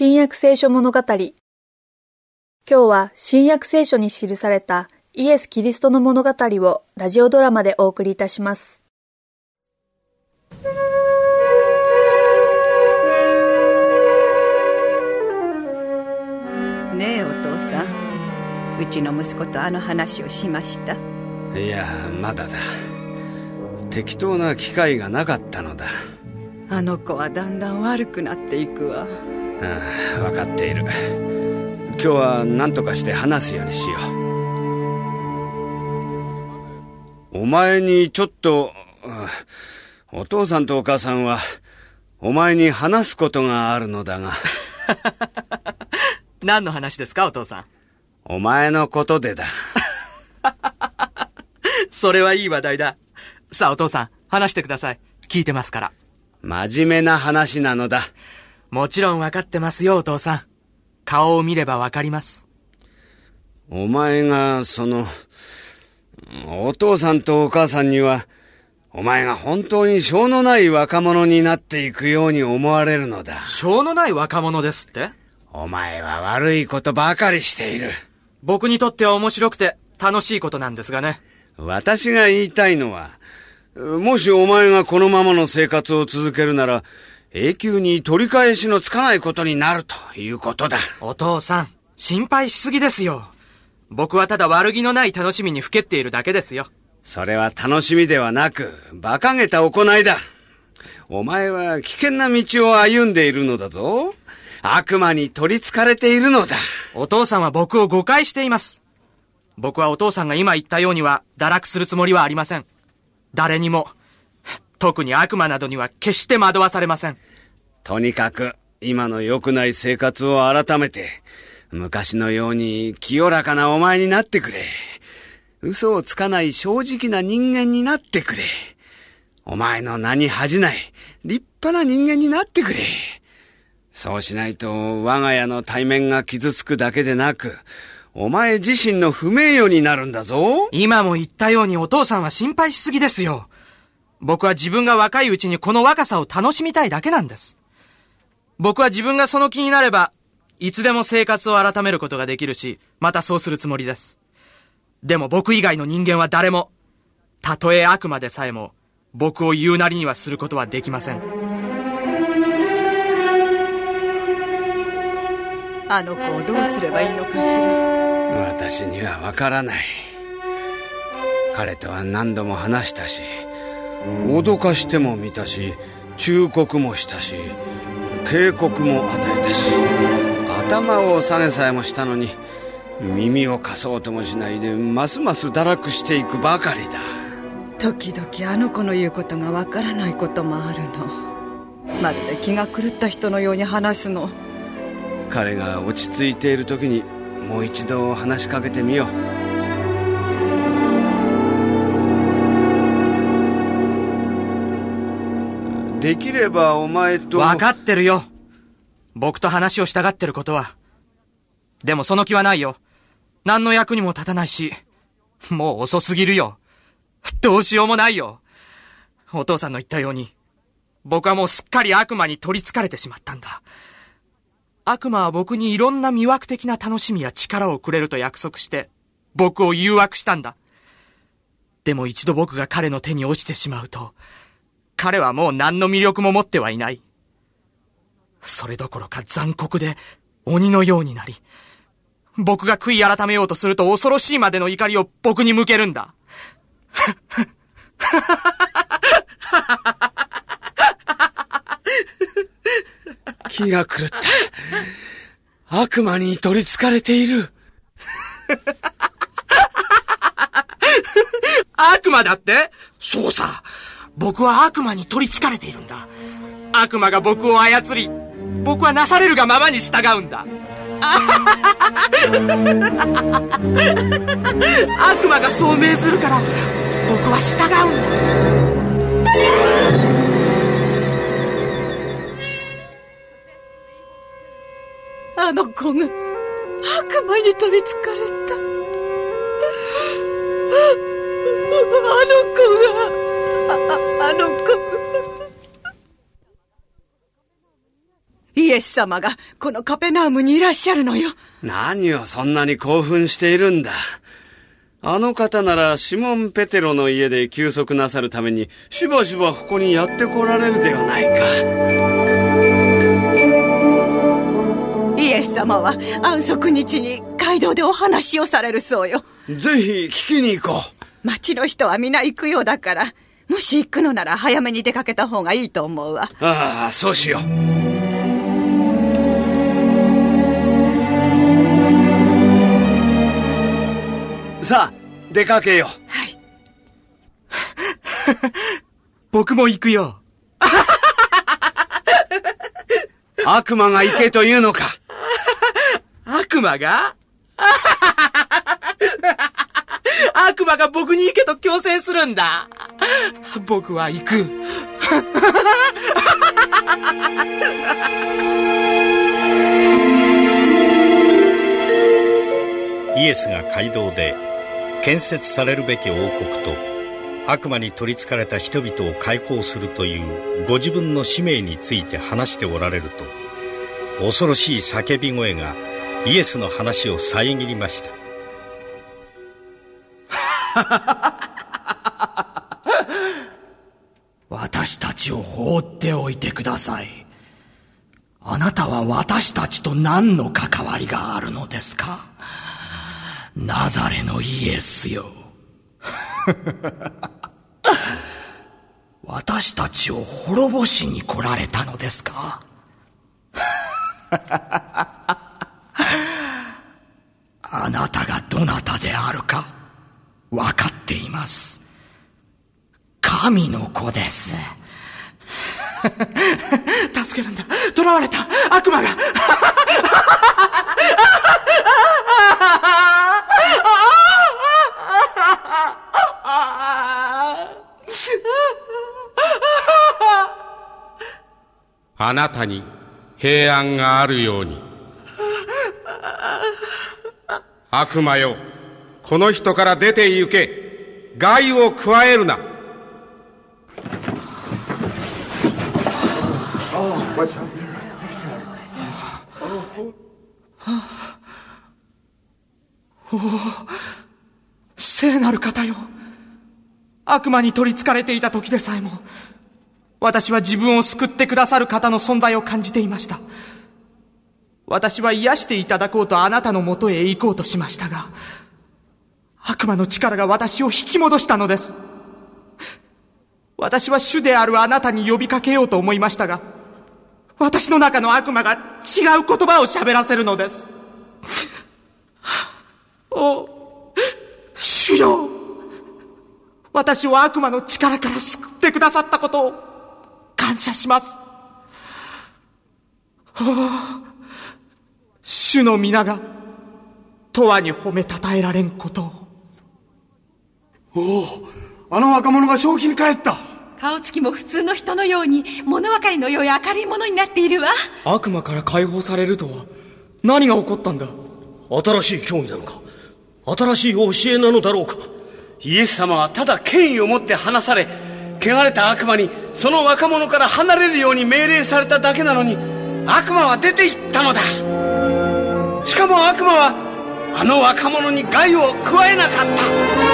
新約聖書物語。今日は新約聖書に記されたイエス・キリストの物語をラジオドラマでお送りいたします。ねえお父さん。うちの息子とあの話をしました。いやまだだ。適当な機会がなかったのだ。あの子はだんだん悪くなっていくわああ分かっている今日は何とかして話すようにしようお前にちょっとあお父さんとお母さんはお前に話すことがあるのだが 何の話ですか、お父さん。お前のことでだ それはいい話題だ。さあ、お父さん、話してください。聞いてますから。真面目な話なのだもちろん分かってますよ、お父さん。顔を見れば分かります。お前がそのお父さんとお母さんにはお前が本当に性のない若者になっていくように思われるのだ性のない若者ですって？お前は悪いことばかりしている僕にとっては面白くて楽しいことなんですがね。私が言いたいのはもしお前がこのままの生活を続けるなら永久に取り返しのつかないことになるということだお父さん、心配しすぎですよ。僕はただ悪気のない楽しみにふけっているだけですよ。それは楽しみではなく、馬鹿げた行いだ。お前は危険な道を歩んでいるのだぞ。悪魔に取り憑かれているのだ。お父さんは僕を誤解しています。僕はお父さんが今言ったようには堕落するつもりはありません。誰にも、特に悪魔などには決して惑わされません。とにかく、今の良くない生活を改めて、昔のように清らかなお前になってくれ。嘘をつかない正直な人間になってくれ。お前の名に恥じない、立派な人間になってくれ。そうしないと、我が家の対面が傷つくだけでなく、お前自身の不名誉になるんだぞ。今も言ったようにお父さんは心配しすぎですよ。僕は自分が若いうちにこの若さを楽しみたいだけなんです。僕は自分がその気になれば、いつでも生活を改めることができるし、またそうするつもりです。でも僕以外の人間は誰も、たとえ悪魔でさえも、僕を言うなりにはすることはできません。あの子をどうすればいいのかしら私にはわからない。彼とは何度も話したし、脅かしてもみたし、忠告もしたし、警告も与えたし、頭を下げさえもしたのに、耳を貸そうともしないで、ますます堕落していくばかりだ。時々あの子の言うことがわからないこともあるのまるで気が狂った人のように話すの彼が落ち着いている時に、もう一度話しかけてみよう。できればお前と。わかってるよ。僕と話をしたがってることは。でもその気はないよ。何の役にも立たないし、もう遅すぎるよ。どうしようもないよ。お父さんの言ったように、僕はもうすっかり悪魔に取り憑かれてしまったんだ。悪魔は僕にいろんな魅惑的な楽しみや力をくれると約束して、僕を誘惑したんだ。でも一度僕が彼の手に落ちてしまうと、彼はもう何の魅力も持ってはいない。それどころか残酷で鬼のようになり、僕が悔い改めようとすると恐ろしいまでの怒りを僕に向けるんだ。気が狂った。悪魔に取り憑かれている。悪魔だって？そうさ。僕は悪魔に取り憑かれているんだ。悪魔が僕を操り、僕はなされるがままに従うんだ。悪魔がそう命ずるから、僕は従うんだ。あの子が悪魔に取り憑かれたあの子がああの子 イエス様がこのカペナウムにいらっしゃるのよ。何をそんなに興奮しているんだ。あの方ならシモン・ペテロの家で休息なさるためにしばしばここにやって来られるではないか。イエス様は安息日に街道でお話をされるそうよ。ぜひ聞きに行こう。町の人は皆行くようだから、もし行くのなら早めに出かけた方がいいと思うわ。ああ、そうしよう。さあ、出かけよう。はい。僕も行くよ。悪魔が行けというのか。悪魔が？悪魔が僕に行けと強制するんだ。僕は行く。イエスが街道で建設されるべき王国と悪魔に取りつかれた人々を解放するというご自分の使命について話しておられると恐ろしい叫び声がイエスの話を遮りました私たちを放っておいてください。あなたは私たちと何の関わりがあるのですか？ナザレのイエスよ。私たちを滅ぼしに来られたのですか？あなたがどなたであるか分かっています。神の子です。けるんだ。囚われた悪魔が。あなたに平安があるように。悪魔よ。この人から出て行け。害を加えるな。おお聖なる方よ。悪魔に取り憑かれていた時でさえも、私は自分を救ってくださる方の存在を感じていました。私は癒していただこうとあなたのもとへ行こうとしましたが、悪魔の力が私を引き戻したのです。私は主であるあなたに呼びかけようと思いましたが、私の中の悪魔が違う言葉を喋らせるのです。お、主よ私を悪魔の力から救ってくださったことを感謝します。お主の皆が、永遠に褒めたたえられんことを。おお、あの若者が正気に帰った。顔つきも普通の人のように、物分かりの良い明るいものになっているわ。悪魔から解放されるとは、何が起こったんだ？新しい教義なのか新しい教えなのだろうかイエス様はただ権威を持って話され、汚れた悪魔にその若者から離れるように命令されただけなのに、悪魔は出て行ったのだ。しかも悪魔は、あの若者に害を加えなかった。